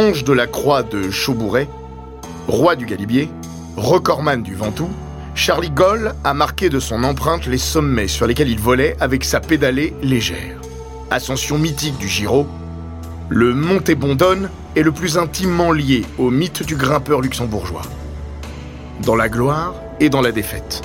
Ange de la Croix de Chaubouret, roi du Galibier, recordman du Ventoux, Charlie Goll a marqué de son empreinte les sommets sur lesquels il volait avec sa pédalée légère. Ascension mythique du Giro, le Monte Bondone est le plus intimement lié au mythe du grimpeur luxembourgeois. Dans la gloire et dans la défaite.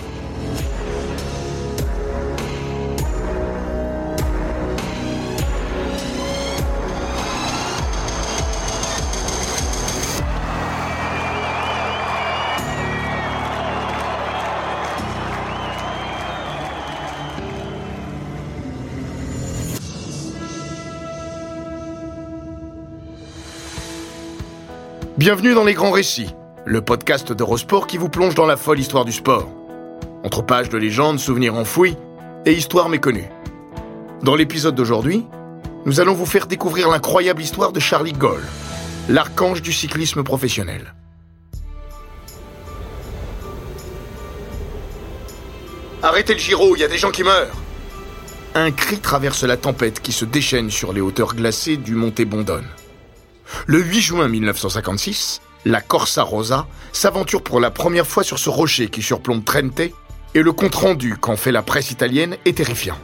Bienvenue dans Les Grands Récits, le podcast d'Eurosport qui vous plonge dans la folle histoire du sport. Entre pages de légendes, souvenirs enfouis et histoires méconnues. Dans l'épisode d'aujourd'hui, nous allons vous faire découvrir l'incroyable histoire de Charlie Goll, l'archange du cyclisme professionnel. Arrêtez le Giro, il y a des gens qui meurent Un cri traverse la tempête qui se déchaîne sur les hauteurs glacées du Monte Bondone. Le 8 juin 1956, la Corsa Rosa s'aventure pour la première fois sur ce rocher qui surplombe Trente et le compte-rendu qu'en fait la presse italienne est terrifiant.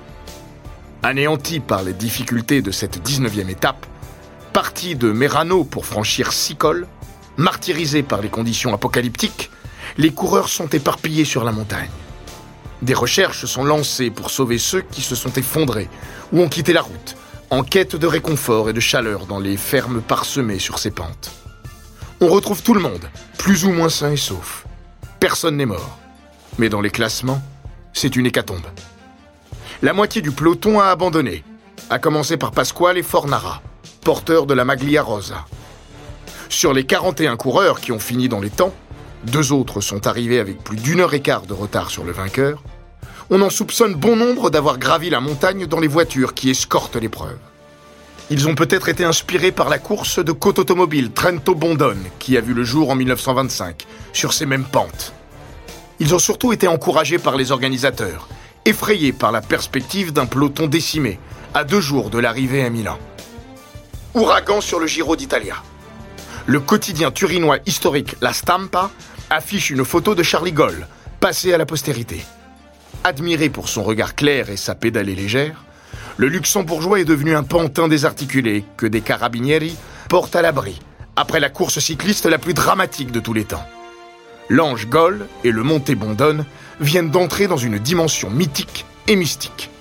Anéanti par les difficultés de cette 19e étape, parti de Merano pour franchir six cols, martyrisés par les conditions apocalyptiques, les coureurs sont éparpillés sur la montagne. Des recherches sont lancées pour sauver ceux qui se sont effondrés ou ont quitté la route, en quête de réconfort et de chaleur dans les fermes parsemées sur ces pentes. On retrouve tout le monde, plus ou moins sain et sauf. Personne n'est mort. Mais dans les classements, c'est une hécatombe. La moitié du peloton a abandonné, à commencer par Pasquale et Fornara, porteurs de la Maglia Rosa. Sur les 41 coureurs qui ont fini dans les temps, deux autres sont arrivés avec plus d'une heure et quart de retard sur le vainqueur, on en soupçonne bon nombre d'avoir gravi la montagne dans les voitures qui escortent l'épreuve. Ils ont peut-être été inspirés par la course de côte automobile Trento Bondone, qui a vu le jour en 1925, sur ces mêmes pentes. Ils ont surtout été encouragés par les organisateurs, effrayés par la perspective d'un peloton décimé, à deux jours de l'arrivée à Milan. Ouragan sur le Giro d'Italia. Le quotidien turinois historique La Stampa affiche une photo de Charlie Goll, passé à la postérité. Admiré pour son regard clair et sa pédalée légère, le luxembourgeois est devenu un pantin désarticulé que des carabinieri portent à l'abri, après la course cycliste la plus dramatique de tous les temps. L'Ange Gol et le Monte Bondone viennent d'entrer dans une dimension mythique et mystique.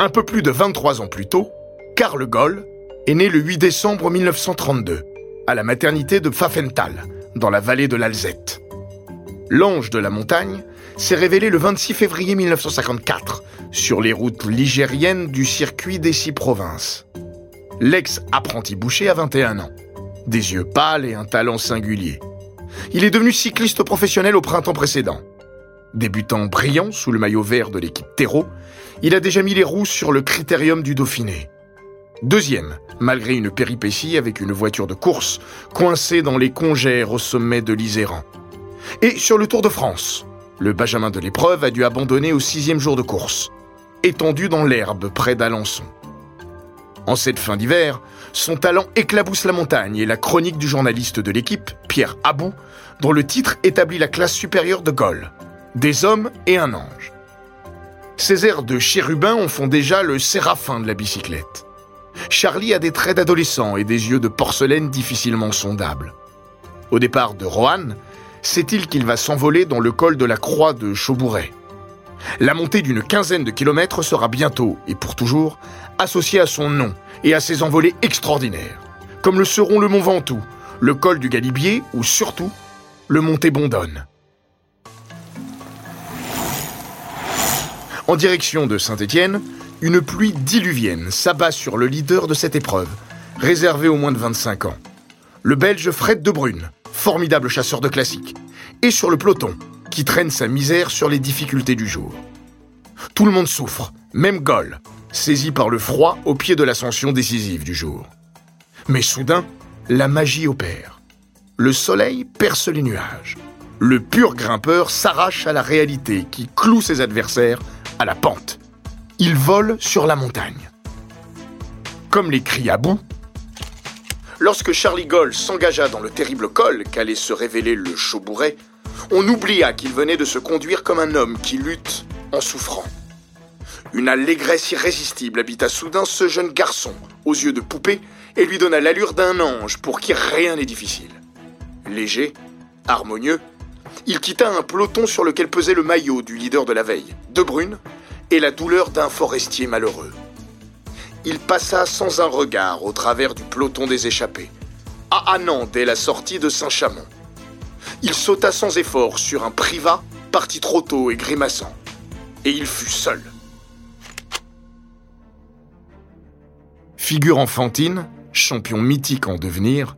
Un peu plus de 23 ans plus tôt, Karl Goll est né le 8 décembre 1932 à la maternité de Pfaffenthal, dans la vallée de l'Alzette. L'ange de la montagne s'est révélé le 26 février 1954 sur les routes ligériennes du circuit des six provinces. L'ex-apprenti boucher a 21 ans, des yeux pâles et un talent singulier. Il est devenu cycliste professionnel au printemps précédent. Débutant brillant sous le maillot vert de l'équipe Terreau, il a déjà mis les roues sur le critérium du Dauphiné. Deuxième, malgré une péripétie avec une voiture de course coincée dans les congères au sommet de l'Iséran. Et sur le Tour de France, le Benjamin de l'épreuve a dû abandonner au sixième jour de course, étendu dans l'herbe près d'Alençon. En cette fin d'hiver, son talent éclabousse la montagne et la chronique du journaliste de l'équipe, Pierre Abou, dont le titre établit la classe supérieure de Gaulle, des hommes et un ange. Ces airs de chérubin en font déjà le séraphin de la bicyclette. Charlie a des traits d'adolescent et des yeux de porcelaine difficilement sondables. Au départ de Roanne, sait-il qu'il va s'envoler dans le col de la Croix de Chaubouret. La montée d'une quinzaine de kilomètres sera bientôt, et pour toujours, associée à son nom et à ses envolées extraordinaires, comme le seront le Mont Ventoux, le col du Galibier ou surtout le Monté Bondone. En direction de Saint-Étienne, une pluie diluvienne s'abat sur le leader de cette épreuve, réservée aux moins de 25 ans. Le Belge Fred de Brune, formidable chasseur de classiques, et sur le peloton, qui traîne sa misère sur les difficultés du jour. Tout le monde souffre, même Goll, saisi par le froid au pied de l'ascension décisive du jour. Mais soudain, la magie opère. Le soleil perce les nuages. Le pur grimpeur s'arrache à la réalité qui cloue ses adversaires à la pente il vole sur la montagne. Comme les cris à bout, lorsque Charlie Goll s'engagea dans le terrible col qu'allait se révéler le Chaubouret, on oublia qu'il venait de se conduire comme un homme qui lutte en souffrant. Une allégresse irrésistible habita soudain ce jeune garçon, aux yeux de poupée, et lui donna l'allure d'un ange pour qui rien n'est difficile. Léger, harmonieux, il quitta un peloton sur lequel pesait le maillot du leader de la veille, De Brune, et la douleur d'un forestier malheureux. Il passa sans un regard au travers du peloton des échappés, à Annan dès la sortie de Saint-Chamond. Il sauta sans effort sur un privat parti trop tôt et grimaçant, et il fut seul. Figure enfantine, champion mythique en devenir,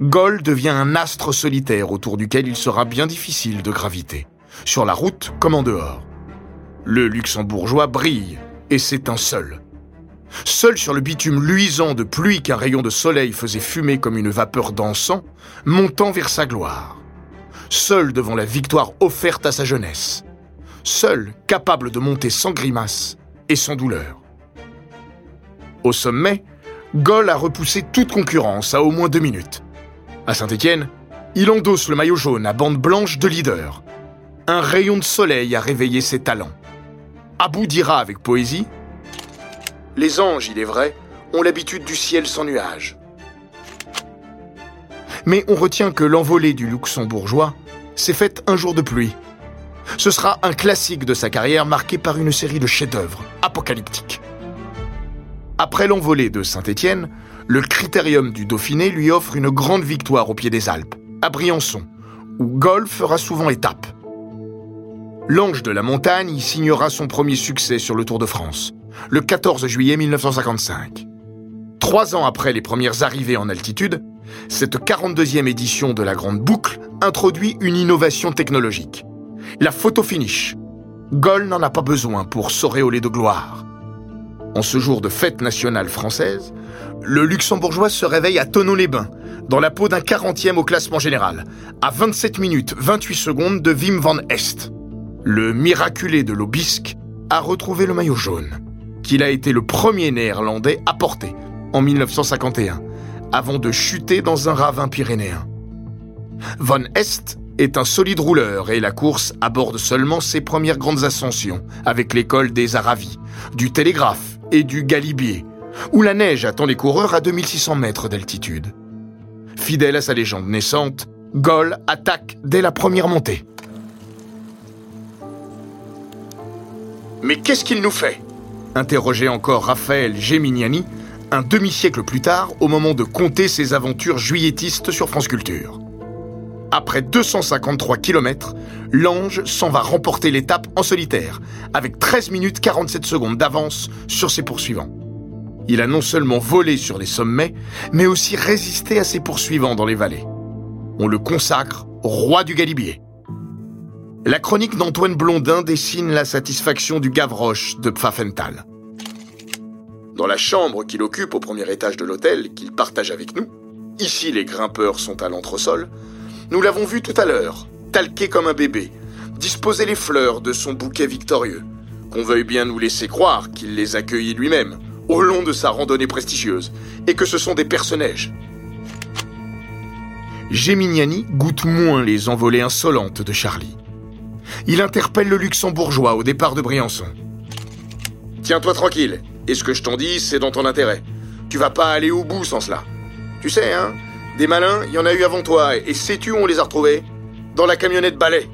Gaulle devient un astre solitaire autour duquel il sera bien difficile de graviter, sur la route comme en dehors. Le luxembourgeois brille et s'éteint seul. Seul sur le bitume luisant de pluie qu'un rayon de soleil faisait fumer comme une vapeur d'encens, montant vers sa gloire. Seul devant la victoire offerte à sa jeunesse. Seul capable de monter sans grimace et sans douleur. Au sommet, Gaulle a repoussé toute concurrence à au moins deux minutes. À Saint-Étienne, il endosse le maillot jaune à bande blanche de leader. Un rayon de soleil a réveillé ses talents. Abou dira avec poésie Les anges, il est vrai, ont l'habitude du ciel sans nuages. Mais on retient que l'envolée du luxembourgeois s'est faite un jour de pluie. Ce sera un classique de sa carrière marqué par une série de chefs-d'œuvre apocalyptiques. Après l'envolée de Saint-Étienne, le critérium du Dauphiné lui offre une grande victoire au pied des Alpes, à Briançon, où Gaulle fera souvent étape. L'Ange de la Montagne y signera son premier succès sur le Tour de France, le 14 juillet 1955. Trois ans après les premières arrivées en altitude, cette 42e édition de la Grande Boucle introduit une innovation technologique. La photo finish. Gaulle n'en a pas besoin pour s'auréoler de gloire. En ce jour de fête nationale française, le luxembourgeois se réveille à Tonneau-les-Bains, dans la peau d'un 40e au classement général, à 27 minutes 28 secondes de Wim van Est. Le miraculé de l'Obisque a retrouvé le maillot jaune, qu'il a été le premier néerlandais à porter en 1951, avant de chuter dans un ravin pyrénéen. Van Est est un solide rouleur et la course aborde seulement ses premières grandes ascensions avec l'école des Aravis, du télégraphe et du Galibier, où la neige attend les coureurs à 2600 mètres d'altitude. Fidèle à sa légende naissante, Gaulle attaque dès la première montée. Mais qu'est-ce qu'il nous fait interrogeait encore Raphaël Geminiani un demi-siècle plus tard au moment de compter ses aventures juilletistes sur France Culture. Après 253 km, l'Ange s'en va remporter l'étape en solitaire, avec 13 minutes 47 secondes d'avance sur ses poursuivants. Il a non seulement volé sur les sommets, mais aussi résisté à ses poursuivants dans les vallées. On le consacre roi du Galibier. La chronique d'Antoine Blondin dessine la satisfaction du Gavroche de Pfaffenthal. Dans la chambre qu'il occupe au premier étage de l'hôtel, qu'il partage avec nous, ici les grimpeurs sont à l'entresol, nous l'avons vu tout à l'heure, talqué comme un bébé, disposer les fleurs de son bouquet victorieux. Qu'on veuille bien nous laisser croire qu'il les accueillit lui-même, au long de sa randonnée prestigieuse, et que ce sont des personnages. Geminiani goûte moins les envolées insolentes de Charlie. Il interpelle le luxembourgeois au départ de Briançon. Tiens-toi tranquille, et ce que je t'en dis, c'est dans ton intérêt. Tu vas pas aller au bout sans cela. Tu sais, hein, des malins, il y en a eu avant toi, et sais-tu où on les a retrouvés? Dans la camionnette balai.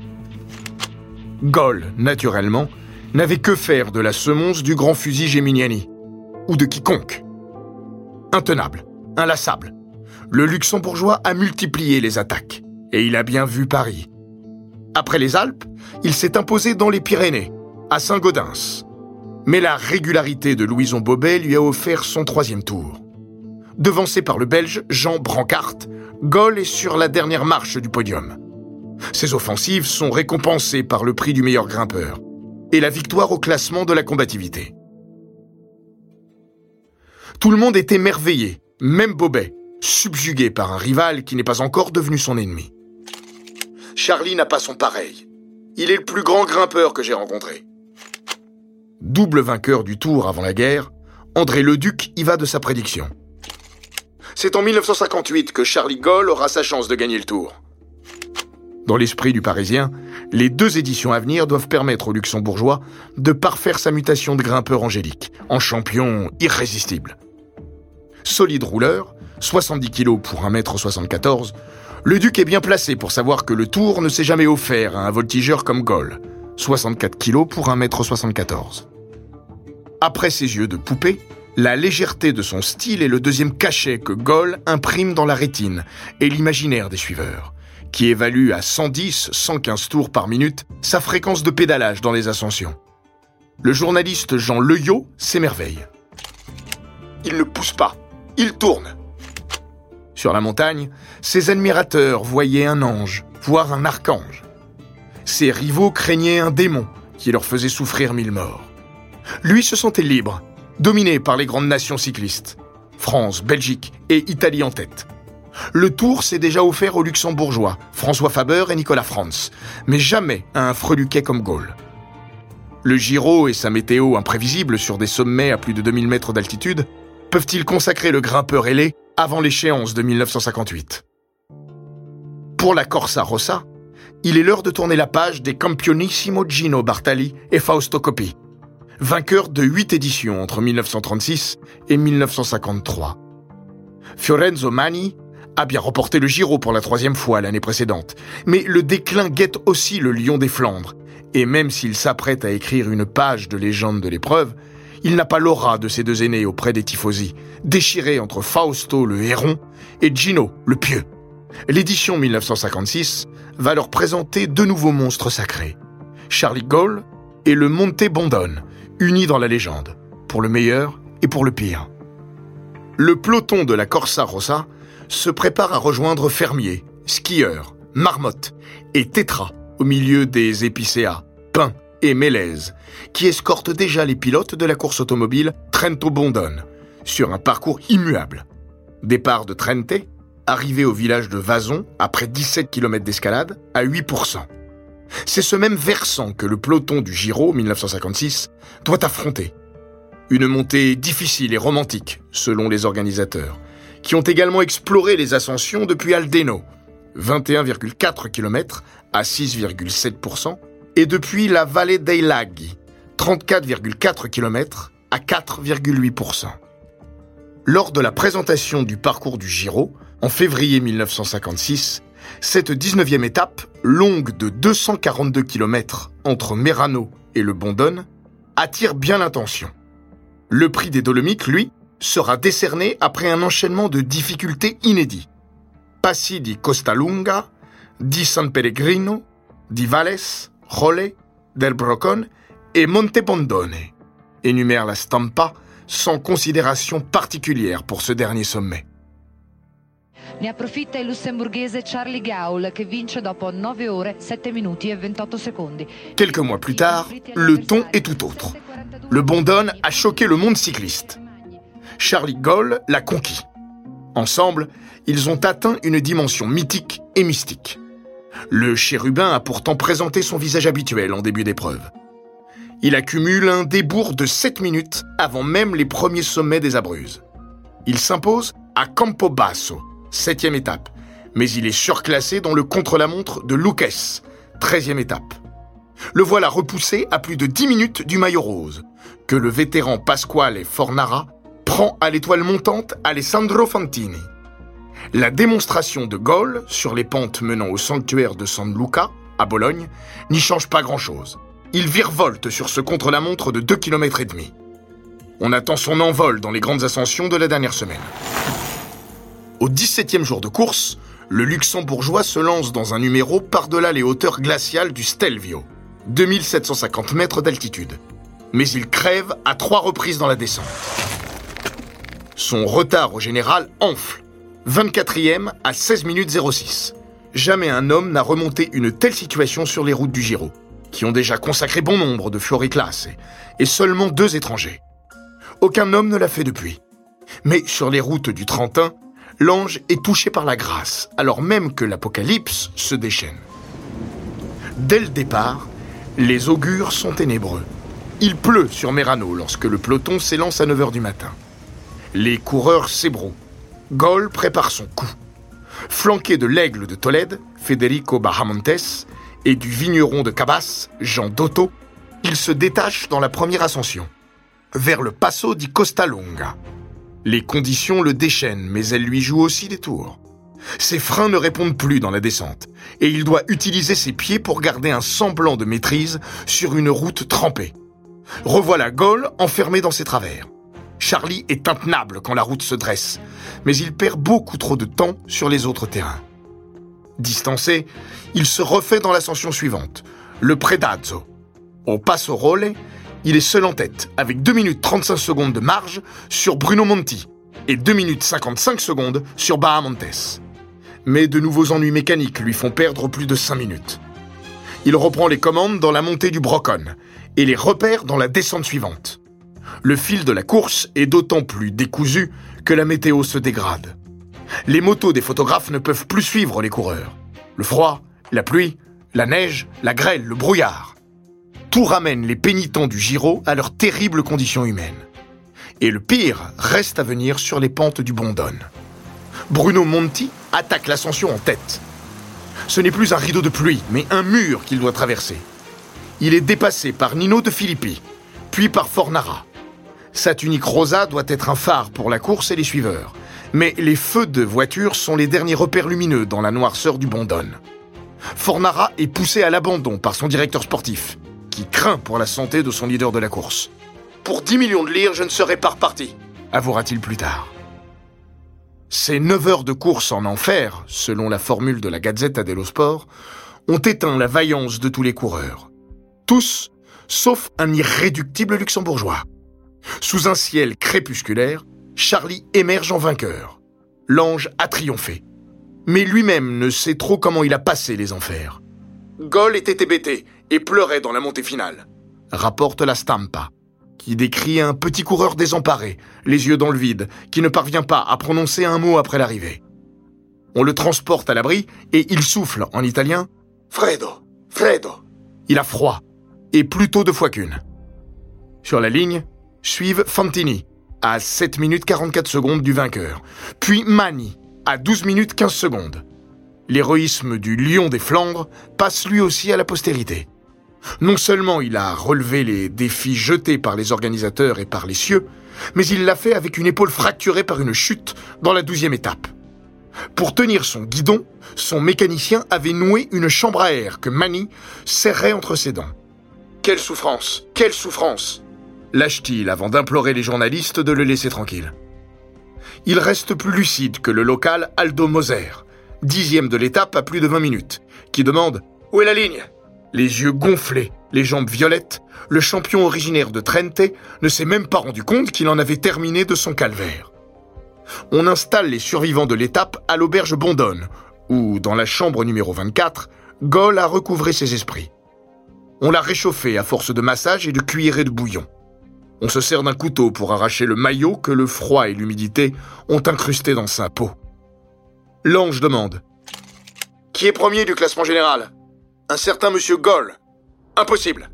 Gaulle, naturellement, n'avait que faire de la semonce du grand fusil Geminiani, ou de quiconque. Intenable, inlassable, le luxembourgeois a multiplié les attaques, et il a bien vu Paris. Après les Alpes, il s'est imposé dans les Pyrénées, à Saint-Gaudens. Mais la régularité de Louison Bobet lui a offert son troisième tour. Devancé par le Belge Jean Brancart, Gaulle est sur la dernière marche du podium. Ses offensives sont récompensées par le prix du meilleur grimpeur et la victoire au classement de la combativité. Tout le monde est émerveillé, même Bobet, subjugué par un rival qui n'est pas encore devenu son ennemi. Charlie n'a pas son pareil. Il est le plus grand grimpeur que j'ai rencontré. double vainqueur du Tour avant la guerre, André Leduc y va de sa prédiction. C'est en 1958 que Charlie Goll aura sa chance de gagner le Tour. Dans l'esprit du Parisien, les deux éditions à venir doivent permettre aux Luxembourgeois de parfaire sa mutation de grimpeur angélique, en champion irrésistible. Solide rouleur, 70 kg pour 1m74, le duc est bien placé pour savoir que le tour ne s'est jamais offert à un voltigeur comme Gaulle, 64 kg pour 1m74. Après ses yeux de poupée, la légèreté de son style est le deuxième cachet que Gaulle imprime dans la rétine et l'imaginaire des suiveurs, qui évalue à 110-115 tours par minute sa fréquence de pédalage dans les ascensions. Le journaliste Jean Leyot s'émerveille. Il ne pousse pas, il tourne. Sur la montagne, ses admirateurs voyaient un ange, voire un archange. Ses rivaux craignaient un démon qui leur faisait souffrir mille morts. Lui se sentait libre, dominé par les grandes nations cyclistes. France, Belgique et Italie en tête. Le tour s'est déjà offert aux luxembourgeois, François Faber et Nicolas Franz, mais jamais à un freluquet comme Gaulle. Le Giro et sa météo imprévisible sur des sommets à plus de 2000 mètres d'altitude peuvent-ils consacrer le grimpeur ailé avant l'échéance de 1958. Pour la Corsa Rossa, il est l'heure de tourner la page des Campionissimo Gino Bartali et Fausto Coppi, vainqueurs de huit éditions entre 1936 et 1953. Fiorenzo Mani a bien remporté le Giro pour la troisième fois l'année précédente, mais le déclin guette aussi le Lion des Flandres, et même s'il s'apprête à écrire une page de légende de l'épreuve, il n'a pas l'aura de ses deux aînés auprès des tifosi, déchirés entre Fausto le héron et Gino le pieux. L'édition 1956 va leur présenter deux nouveaux monstres sacrés, Charlie Gaulle et le Monte Bondone, unis dans la légende, pour le meilleur et pour le pire. Le peloton de la Corsa Rossa se prépare à rejoindre fermiers, skieurs, marmottes et tétras au milieu des épicéas, pins et Mélèze, qui escortent déjà les pilotes de la course automobile Trento-Bondone, sur un parcours immuable. Départ de Trente, arrivé au village de Vazon, après 17 km d'escalade, à 8%. C'est ce même versant que le peloton du Giro 1956 doit affronter. Une montée difficile et romantique, selon les organisateurs, qui ont également exploré les ascensions depuis Aldeno, 21,4 km à 6,7%, et depuis la vallée dei Laghi, 34,4 km à 4,8%. Lors de la présentation du parcours du Giro, en février 1956, cette 19e étape, longue de 242 km entre Merano et le Bondone, attire bien l'attention. Le prix des Dolomites, lui, sera décerné après un enchaînement de difficultés inédits. Passi di Costalunga, di San Pellegrino, di Valles, Rolle, Del Brocon et Montebondone, énumère la Stampa sans considération particulière pour ce dernier sommet. Ne approfitta il lussemburghese Charlie Gaul che vince dopo 9 ore, 7 minuti e 28 secondi. Quelques mois plus tard, le ton est tout autre. Le Bondone a choqué le monde cycliste. Charlie Gaulle l'a conquis. Ensemble, ils ont atteint une dimension mythique et mystique. Le chérubin a pourtant présenté son visage habituel en début d'épreuve. Il accumule un débours de 7 minutes avant même les premiers sommets des Abruzes. Il s'impose à Campobasso, septième étape, mais il est surclassé dans le contre-la-montre de Lucas, 13e étape. Le voilà repoussé à plus de 10 minutes du maillot rose, que le vétéran Pasquale Fornara prend à l'étoile montante Alessandro Fantini. La démonstration de Gaulle sur les pentes menant au sanctuaire de San Luca, à Bologne, n'y change pas grand-chose. Il virevolte sur ce contre-la-montre de 2 km et demi. On attend son envol dans les grandes ascensions de la dernière semaine. Au 17e jour de course, le luxembourgeois se lance dans un numéro par-delà les hauteurs glaciales du Stelvio, 2750 mètres d'altitude. Mais il crève à trois reprises dans la descente. Son retard au général enfle 24e à 16 minutes 06. Jamais un homme n'a remonté une telle situation sur les routes du Giro, qui ont déjà consacré bon nombre de floriclasses, et seulement deux étrangers. Aucun homme ne l'a fait depuis. Mais sur les routes du Trentin, l'ange est touché par la grâce, alors même que l'Apocalypse se déchaîne. Dès le départ, les augures sont ténébreux. Il pleut sur Merano lorsque le peloton s'élance à 9h du matin. Les coureurs s'ébrouent. Gol prépare son coup. Flanqué de l'aigle de Tolède, Federico Bahamontes, et du vigneron de Cabas, Jean Dotto, il se détache dans la première ascension, vers le Passo di Costa Longa. Les conditions le déchaînent, mais elles lui jouent aussi des tours. Ses freins ne répondent plus dans la descente, et il doit utiliser ses pieds pour garder un semblant de maîtrise sur une route trempée. Revoilà Gaulle enfermé dans ses travers. Charlie est intenable quand la route se dresse, mais il perd beaucoup trop de temps sur les autres terrains. Distancé, il se refait dans l'ascension suivante, le Predazzo. Au Passo il est seul en tête, avec 2 minutes 35 secondes de marge sur Bruno Monti et 2 minutes 55 secondes sur Bahamontes. Mais de nouveaux ennuis mécaniques lui font perdre plus de 5 minutes. Il reprend les commandes dans la montée du Brocon et les repère dans la descente suivante. Le fil de la course est d'autant plus décousu que la météo se dégrade. Les motos des photographes ne peuvent plus suivre les coureurs. Le froid, la pluie, la neige, la grêle, le brouillard. Tout ramène les pénitents du Giro à leurs terribles conditions humaines. Et le pire reste à venir sur les pentes du Bondone. Bruno Monti attaque l'ascension en tête. Ce n'est plus un rideau de pluie, mais un mur qu'il doit traverser. Il est dépassé par Nino de Filippi, puis par Fornara. Sa tunique rosa doit être un phare pour la course et les suiveurs. Mais les feux de voiture sont les derniers repères lumineux dans la noirceur du Bondone. Fornara est poussé à l'abandon par son directeur sportif, qui craint pour la santé de son leader de la course. Pour 10 millions de lire, je ne serai pas reparti, avouera-t-il plus tard. Ces 9 heures de course en enfer, selon la formule de la Gazzetta dello Sport, ont éteint la vaillance de tous les coureurs. Tous, sauf un irréductible luxembourgeois. Sous un ciel crépusculaire, Charlie émerge en vainqueur. L'ange a triomphé. Mais lui-même ne sait trop comment il a passé les enfers. Gol était hébété et pleurait dans la montée finale, rapporte la Stampa, qui décrit un petit coureur désemparé, les yeux dans le vide, qui ne parvient pas à prononcer un mot après l'arrivée. On le transporte à l'abri et il souffle en italien Fredo, Fredo. Il a froid, et plutôt deux fois qu'une. Sur la ligne, suivent Fantini, à 7 minutes 44 secondes du vainqueur, puis Mani, à 12 minutes 15 secondes. L'héroïsme du lion des Flandres passe lui aussi à la postérité. Non seulement il a relevé les défis jetés par les organisateurs et par les cieux, mais il l'a fait avec une épaule fracturée par une chute dans la douzième étape. Pour tenir son guidon, son mécanicien avait noué une chambre à air que Mani serrait entre ses dents. Quelle souffrance Quelle souffrance lâche-t-il avant d'implorer les journalistes de le laisser tranquille. Il reste plus lucide que le local Aldo Moser, dixième de l'étape à plus de 20 minutes, qui demande Où est la ligne? Les yeux gonflés, les jambes violettes, le champion originaire de Trente ne s'est même pas rendu compte qu'il en avait terminé de son calvaire. On installe les survivants de l'étape à l'auberge Bondone, où, dans la chambre numéro 24, Gaulle a recouvré ses esprits. On l'a réchauffé à force de massage et de cuillerée de bouillon. On se sert d'un couteau pour arracher le maillot que le froid et l'humidité ont incrusté dans sa peau. L'ange demande Qui est premier du classement général? Un certain monsieur Goll. Impossible.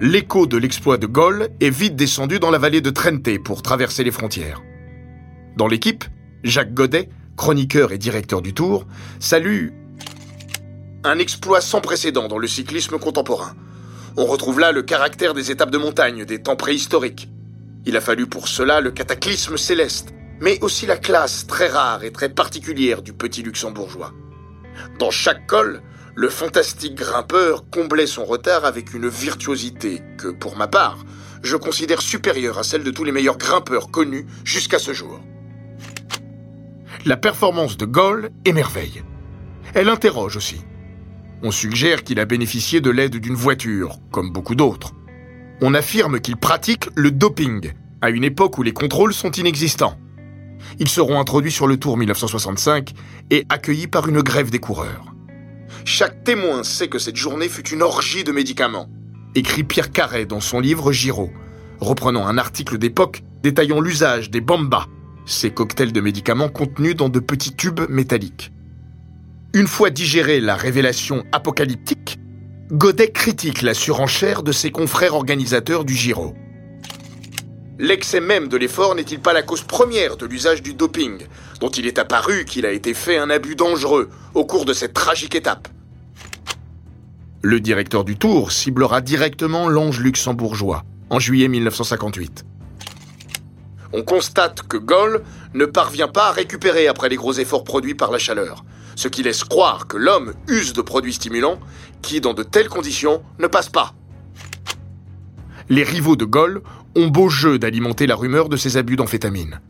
L'écho de l'exploit de Goll est vite descendu dans la vallée de Trente pour traverser les frontières. Dans l'équipe, Jacques Godet, chroniqueur et directeur du Tour, salue un exploit sans précédent dans le cyclisme contemporain. On retrouve là le caractère des étapes de montagne des temps préhistoriques. Il a fallu pour cela le cataclysme céleste, mais aussi la classe très rare et très particulière du petit luxembourgeois. Dans chaque col, le fantastique grimpeur comblait son retard avec une virtuosité que, pour ma part, je considère supérieure à celle de tous les meilleurs grimpeurs connus jusqu'à ce jour. La performance de Gaulle émerveille. Elle interroge aussi. On suggère qu'il a bénéficié de l'aide d'une voiture, comme beaucoup d'autres. On affirme qu'il pratique le doping, à une époque où les contrôles sont inexistants. Ils seront introduits sur le Tour 1965 et accueillis par une grève des coureurs. Chaque témoin sait que cette journée fut une orgie de médicaments, écrit Pierre Carret dans son livre Giro, reprenant un article d'époque détaillant l'usage des bombas, ces cocktails de médicaments contenus dans de petits tubes métalliques. Une fois digérée la révélation apocalyptique, Godet critique la surenchère de ses confrères organisateurs du Giro. L'excès même de l'effort n'est-il pas la cause première de l'usage du doping, dont il est apparu qu'il a été fait un abus dangereux au cours de cette tragique étape? Le directeur du Tour ciblera directement l'ange luxembourgeois en juillet 1958. On constate que Goll ne parvient pas à récupérer après les gros efforts produits par la chaleur, ce qui laisse croire que l'homme use de produits stimulants qui, dans de telles conditions, ne passent pas. Les rivaux de Goll ont beau jeu d'alimenter la rumeur de ses abus d'amphétamine.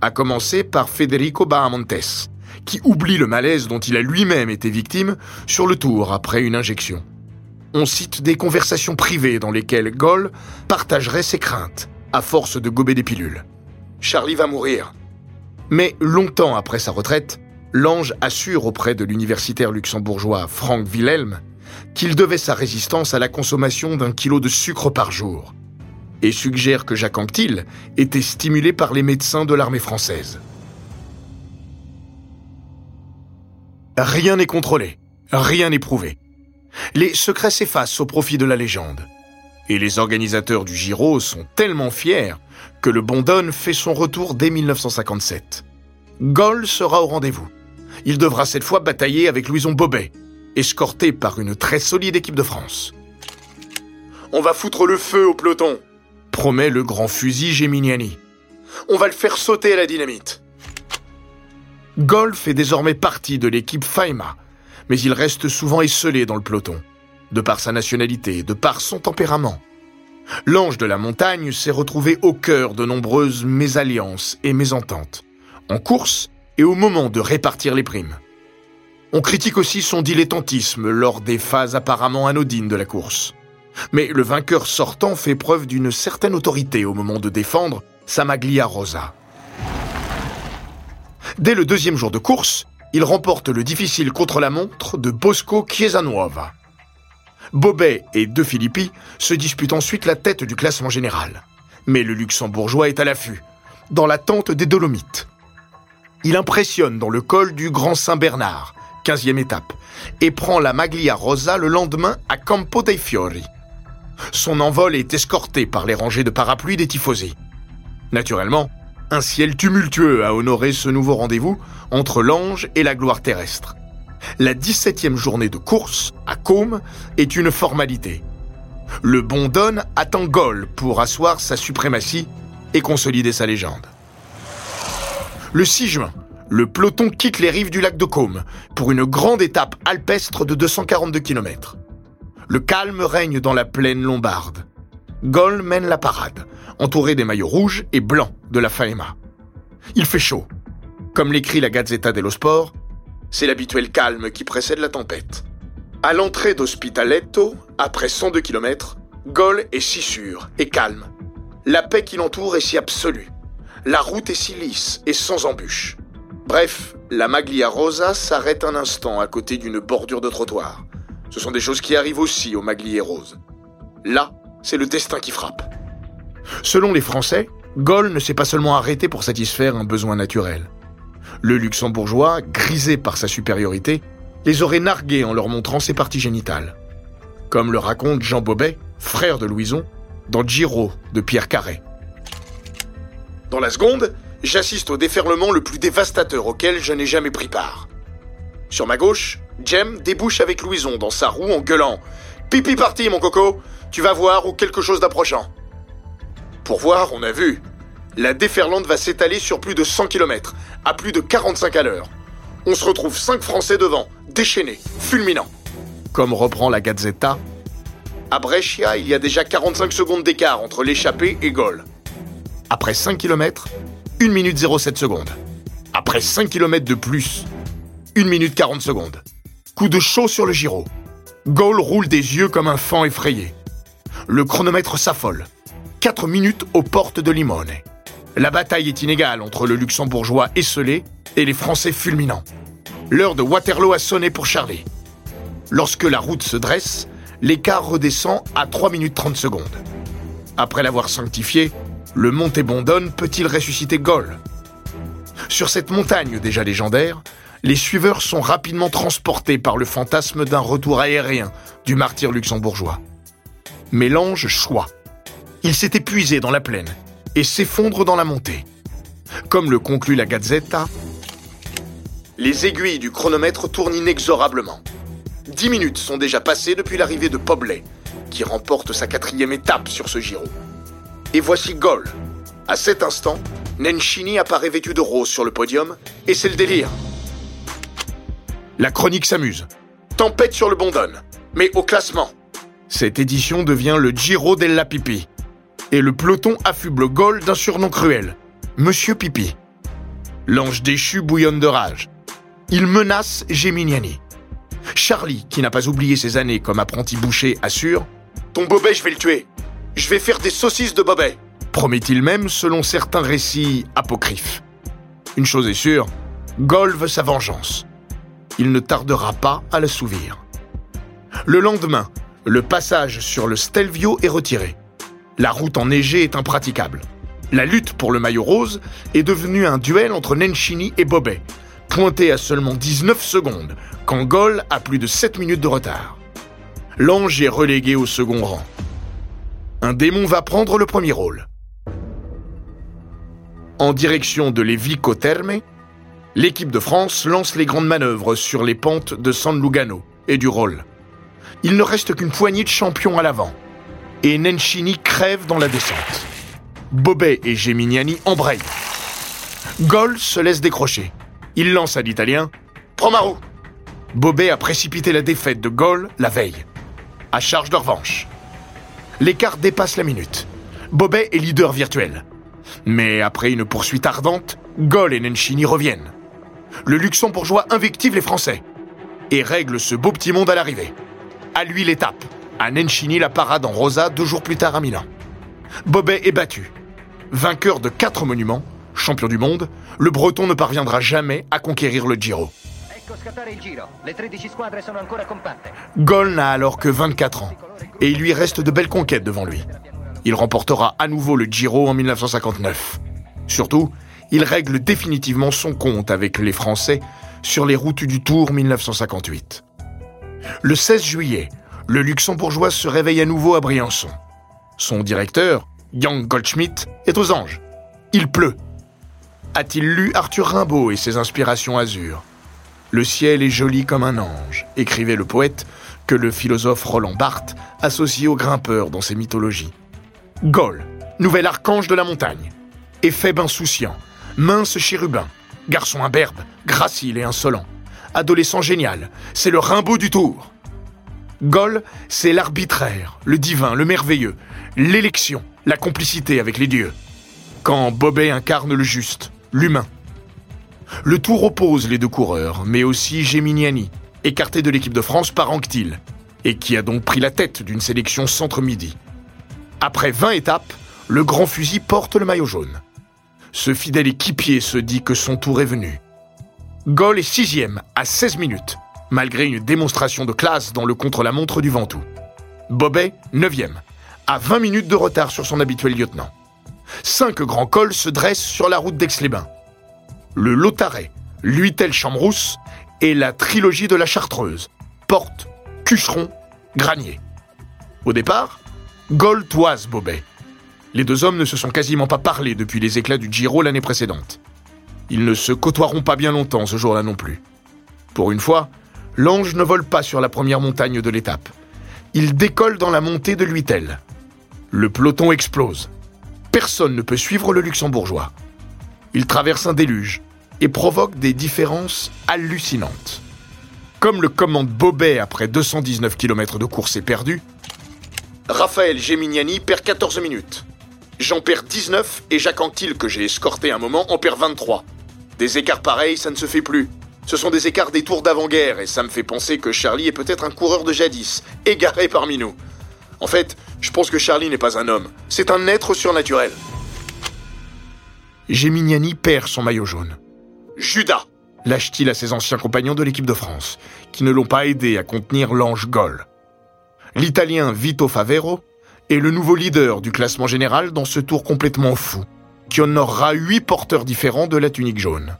À commencer par Federico Bahamontes, qui oublie le malaise dont il a lui-même été victime sur le tour après une injection. On cite des conversations privées dans lesquelles Goll partagerait ses craintes, à force de gober des pilules. Charlie va mourir. Mais longtemps après sa retraite, l'ange assure auprès de l'universitaire luxembourgeois Frank Wilhelm qu'il devait sa résistance à la consommation d'un kilo de sucre par jour et suggère que Jacques Anquetil était stimulé par les médecins de l'armée française. Rien n'est contrôlé, rien n'est prouvé. Les secrets s'effacent au profit de la légende. Et les organisateurs du Giro sont tellement fiers que le Bondone fait son retour dès 1957. Goll sera au rendez-vous. Il devra cette fois batailler avec Louison Bobet, escorté par une très solide équipe de France. On va foutre le feu au peloton, promet le grand fusil Geminiani. On va le faire sauter à la dynamite. Goll fait désormais partie de l'équipe Faima, mais il reste souvent esselé dans le peloton, de par sa nationalité, de par son tempérament. L'ange de la montagne s'est retrouvé au cœur de nombreuses mésalliances et mésententes, en course et au moment de répartir les primes. On critique aussi son dilettantisme lors des phases apparemment anodines de la course. Mais le vainqueur sortant fait preuve d'une certaine autorité au moment de défendre sa Maglia Rosa. Dès le deuxième jour de course, il remporte le difficile contre-la-montre de Bosco Chiesanuova. Bobet et De Filippi se disputent ensuite la tête du classement général. Mais le luxembourgeois est à l'affût, dans l'attente des Dolomites. Il impressionne dans le col du Grand Saint-Bernard, 15e étape, et prend la Maglia Rosa le lendemain à Campo dei Fiori. Son envol est escorté par les rangées de parapluies des tifosi. Naturellement, un ciel tumultueux a honoré ce nouveau rendez-vous entre l'ange et la gloire terrestre. La 17e journée de course, à Côme, est une formalité. Le bon Don attend Gaulle pour asseoir sa suprématie et consolider sa légende. Le 6 juin, le peloton quitte les rives du lac de Côme pour une grande étape alpestre de 242 km. Le calme règne dans la plaine lombarde. Gaulle mène la parade, entouré des maillots rouges et blancs de la Faema. Il fait chaud. Comme l'écrit la Gazzetta dello Sport, c'est l'habituel calme qui précède la tempête. À l'entrée d'Ospitaletto, après 102 km, Gaulle est si sûr et calme. La paix qui l'entoure est si absolue. La route est si lisse et sans embûches. Bref, la Maglia Rosa s'arrête un instant à côté d'une bordure de trottoir. Ce sont des choses qui arrivent aussi aux Magliers roses. Là, c'est le destin qui frappe. Selon les Français, Gaulle ne s'est pas seulement arrêté pour satisfaire un besoin naturel. Le luxembourgeois, grisé par sa supériorité, les aurait nargués en leur montrant ses parties génitales. Comme le raconte Jean Bobet, frère de Louison, dans Giro de Pierre Carré. Dans la seconde, j'assiste au déferlement le plus dévastateur auquel je n'ai jamais pris part. Sur ma gauche, Jem débouche avec Louison dans sa roue en gueulant Pipi parti, mon coco, tu vas voir ou quelque chose d'approchant. Pour voir, on a vu. La déferlante va s'étaler sur plus de 100 km, à plus de 45 à l'heure. On se retrouve 5 Français devant, déchaînés, fulminants. Comme reprend la Gazzetta, à Brescia, il y a déjà 45 secondes d'écart entre l'échappée et Gaulle. Après 5 km, 1 minute 07 secondes. Après 5 km de plus, 1 minute 40 secondes. Coup de chaud sur le Giro. Gaulle roule des yeux comme un fan effrayé. Le chronomètre s'affole. 4 minutes aux portes de Limone. La bataille est inégale entre le luxembourgeois esselé et les Français fulminants. L'heure de Waterloo a sonné pour Charlie. Lorsque la route se dresse, l'écart redescend à 3 minutes 30 secondes. Après l'avoir sanctifié, le Monte Bondone peut-il ressusciter Gaulle Sur cette montagne déjà légendaire, les suiveurs sont rapidement transportés par le fantasme d'un retour aérien du martyr luxembourgeois. Mais l'ange choix. Il s'est épuisé dans la plaine et s'effondre dans la montée. Comme le conclut la Gazzetta, les aiguilles du chronomètre tournent inexorablement. Dix minutes sont déjà passées depuis l'arrivée de Pobley, qui remporte sa quatrième étape sur ce Giro. Et voici Gol. À cet instant, Nencini apparaît vêtu de rose sur le podium, et c'est le délire. La chronique s'amuse. Tempête sur le Bondone, mais au classement. Cette édition devient le Giro della Pipi. Et le peloton affuble Gol d'un surnom cruel, Monsieur Pipi. L'ange déchu bouillonne de rage. Il menace Geminiani. Charlie, qui n'a pas oublié ses années comme apprenti boucher, assure Ton Bobet, je vais le tuer. Je vais faire des saucisses de Bobet. Promet-il même selon certains récits apocryphes. Une chose est sûre, Gol veut sa vengeance. Il ne tardera pas à l'assouvir. Le lendemain, le passage sur le Stelvio est retiré. La route enneigée est impraticable. La lutte pour le maillot rose est devenue un duel entre Nencini et Bobet, pointé à seulement 19 secondes, quand Gol a plus de 7 minutes de retard. L'ange est relégué au second rang. Un démon va prendre le premier rôle. En direction de Levico Terme, l'équipe de France lance les grandes manœuvres sur les pentes de San Lugano et du Roll. Il ne reste qu'une poignée de champions à l'avant. Et Nencini crève dans la descente. Bobet et Geminiani embrayent. Gol se laisse décrocher. Il lance à l'italien Prends ma Bobet a précipité la défaite de Gaulle la veille. À charge de revanche. L'écart dépasse la minute. Bobet est leader virtuel. Mais après une poursuite ardente, Gaulle et Nencini reviennent. Le luxembourgeois invective les Français et règle ce beau petit monde à l'arrivée. À lui l'étape, à Nencini la parade en rosa deux jours plus tard à Milan. Bobet est battu. Vainqueur de quatre monuments, champion du monde, le Breton ne parviendra jamais à conquérir le Giro. Gol n'a alors que 24 ans et il lui reste de belles conquêtes devant lui. Il remportera à nouveau le Giro en 1959. Surtout, il règle définitivement son compte avec les Français sur les routes du Tour 1958. Le 16 juillet, le luxembourgeois se réveille à nouveau à Briançon. Son directeur, Jan Goldschmidt, est aux anges. Il pleut a-t-il lu Arthur Rimbaud et ses inspirations azur? Le ciel est joli comme un ange, écrivait le poète que le philosophe Roland Barthes associe aux grimpeurs dans ses mythologies. Gaulle, nouvel archange de la montagne. Éphèbe insouciant, mince chérubin, garçon imberbe, gracile et insolent. Adolescent génial, c'est le Rimbaud du Tour. Gaulle, c'est l'arbitraire, le divin, le merveilleux, l'élection, la complicité avec les dieux. Quand Bobet incarne le juste, l'humain. Le tour oppose les deux coureurs, mais aussi Geminiani, écarté de l'équipe de France par Anctil, et qui a donc pris la tête d'une sélection centre-midi. Après 20 étapes, le grand fusil porte le maillot jaune. Ce fidèle équipier se dit que son tour est venu. Gaulle est sixième à 16 minutes, malgré une démonstration de classe dans le contre-la-montre du Ventoux. Bobet, neuvième, à 20 minutes de retard sur son habituel lieutenant cinq grands cols se dressent sur la route d'Aix-les-Bains. Le Lotaret, l'Huitel-Chamrousse et la trilogie de la Chartreuse, Porte, Cucheron, Granier. Au départ, Gaulle toise Bobet. Les deux hommes ne se sont quasiment pas parlé depuis les éclats du Giro l'année précédente. Ils ne se côtoieront pas bien longtemps ce jour-là non plus. Pour une fois, l'ange ne vole pas sur la première montagne de l'étape. Il décolle dans la montée de l'Huitel. Le peloton explose personne ne peut suivre le luxembourgeois. Il traverse un déluge et provoque des différences hallucinantes. Comme le commande Bobet après 219 km de course éperdue, Raphaël Geminiani perd 14 minutes. J'en perds 19 et Jacques Anquetil, que j'ai escorté un moment, en perd 23. Des écarts pareils, ça ne se fait plus. Ce sont des écarts des tours d'avant-guerre et ça me fait penser que Charlie est peut-être un coureur de jadis, égaré parmi nous. En fait, je pense que Charlie n'est pas un homme, c'est un être surnaturel. Geminiani perd son maillot jaune. Judas lâche-t-il à ses anciens compagnons de l'équipe de France, qui ne l'ont pas aidé à contenir l'ange Gaulle. L'Italien Vito Favero est le nouveau leader du classement général dans ce tour complètement fou, qui honorera huit porteurs différents de la tunique jaune.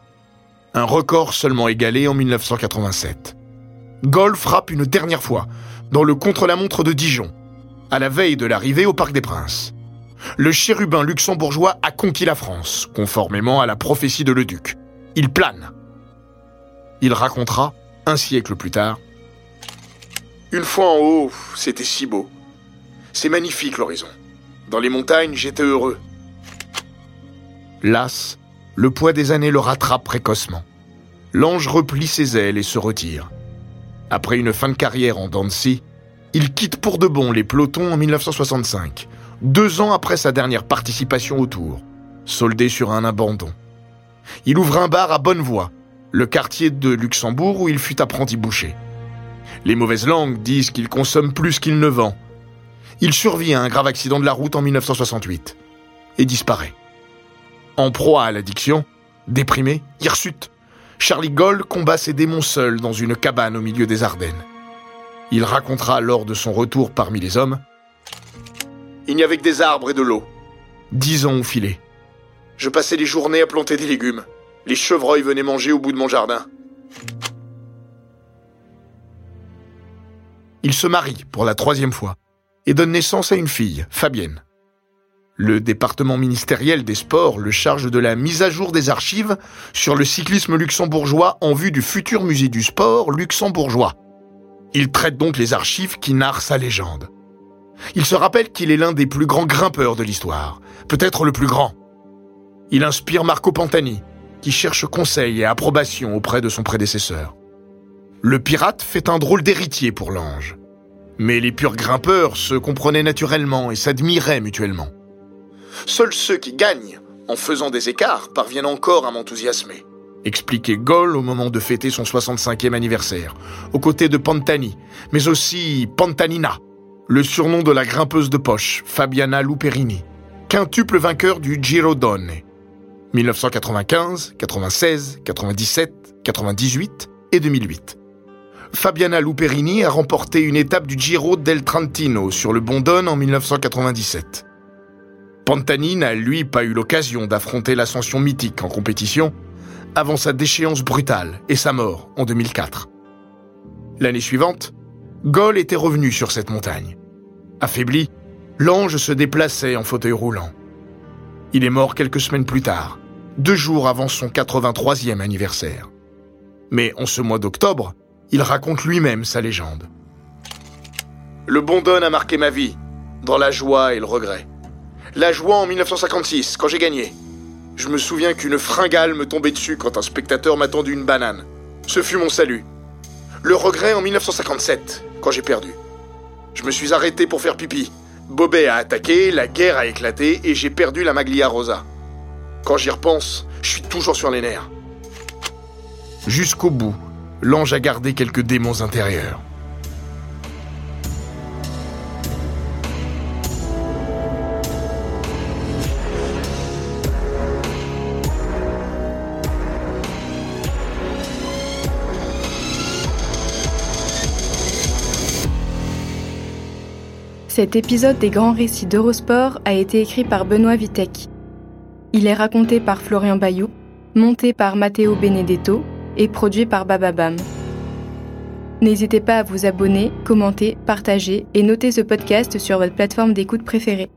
Un record seulement égalé en 1987. Gaulle frappe une dernière fois, dans le contre-la-montre de Dijon, à la veille de l'arrivée au Parc des Princes. Le chérubin luxembourgeois a conquis la France, conformément à la prophétie de Leduc. Il plane. Il racontera, un siècle plus tard, Une fois en haut, c'était si beau. C'est magnifique l'horizon. Dans les montagnes, j'étais heureux. Las, le poids des années le rattrape précocement. L'ange replie ses ailes et se retire. Après une fin de carrière en Dancy, il quitte pour de bon les pelotons en 1965, deux ans après sa dernière participation au Tour, soldé sur un abandon. Il ouvre un bar à Bonnevoie, le quartier de Luxembourg où il fut apprenti boucher. Les mauvaises langues disent qu'il consomme plus qu'il ne vend. Il survit à un grave accident de la route en 1968 et disparaît. En proie à l'addiction, déprimé, hirsute, Charlie Gold combat ses démons seul dans une cabane au milieu des Ardennes. Il racontera lors de son retour parmi les hommes Il n'y avait que des arbres et de l'eau. Dix ans au filet. Je passais les journées à planter des légumes. Les chevreuils venaient manger au bout de mon jardin. Il se marie pour la troisième fois et donne naissance à une fille, Fabienne. Le département ministériel des sports le charge de la mise à jour des archives sur le cyclisme luxembourgeois en vue du futur musée du sport luxembourgeois. Il traite donc les archives qui narrent sa légende. Il se rappelle qu'il est l'un des plus grands grimpeurs de l'histoire, peut-être le plus grand. Il inspire Marco Pantani, qui cherche conseil et approbation auprès de son prédécesseur. Le pirate fait un drôle d'héritier pour l'ange. Mais les purs grimpeurs se comprenaient naturellement et s'admiraient mutuellement. Seuls ceux qui gagnent, en faisant des écarts, parviennent encore à m'enthousiasmer. Expliquait Goll au moment de fêter son 65e anniversaire, aux côtés de Pantani, mais aussi Pantanina, le surnom de la grimpeuse de poche, Fabiana Luperini, quintuple vainqueur du Giro Donne. 1995, 96, 97, 98 et 2008. Fabiana Luperini a remporté une étape du Giro del Trentino sur le Bondone en 1997. Pantani n'a lui pas eu l'occasion d'affronter l'ascension mythique en compétition avant sa déchéance brutale et sa mort en 2004. L'année suivante, Gaulle était revenu sur cette montagne. Affaibli, l'ange se déplaçait en fauteuil roulant. Il est mort quelques semaines plus tard, deux jours avant son 83e anniversaire. Mais en ce mois d'octobre, il raconte lui-même sa légende. Le bon Don a marqué ma vie, dans la joie et le regret. La joie en 1956, quand j'ai gagné. Je me souviens qu'une fringale me tombait dessus quand un spectateur m'a tendu une banane. Ce fut mon salut. Le regret en 1957, quand j'ai perdu. Je me suis arrêté pour faire pipi. Bobet a attaqué, la guerre a éclaté et j'ai perdu la Maglia Rosa. Quand j'y repense, je suis toujours sur les nerfs. Jusqu'au bout, l'ange a gardé quelques démons intérieurs. Cet épisode des grands récits d'Eurosport a été écrit par Benoît Vitek. Il est raconté par Florian Bayou, monté par Matteo Benedetto et produit par Bababam. N'hésitez pas à vous abonner, commenter, partager et noter ce podcast sur votre plateforme d'écoute préférée.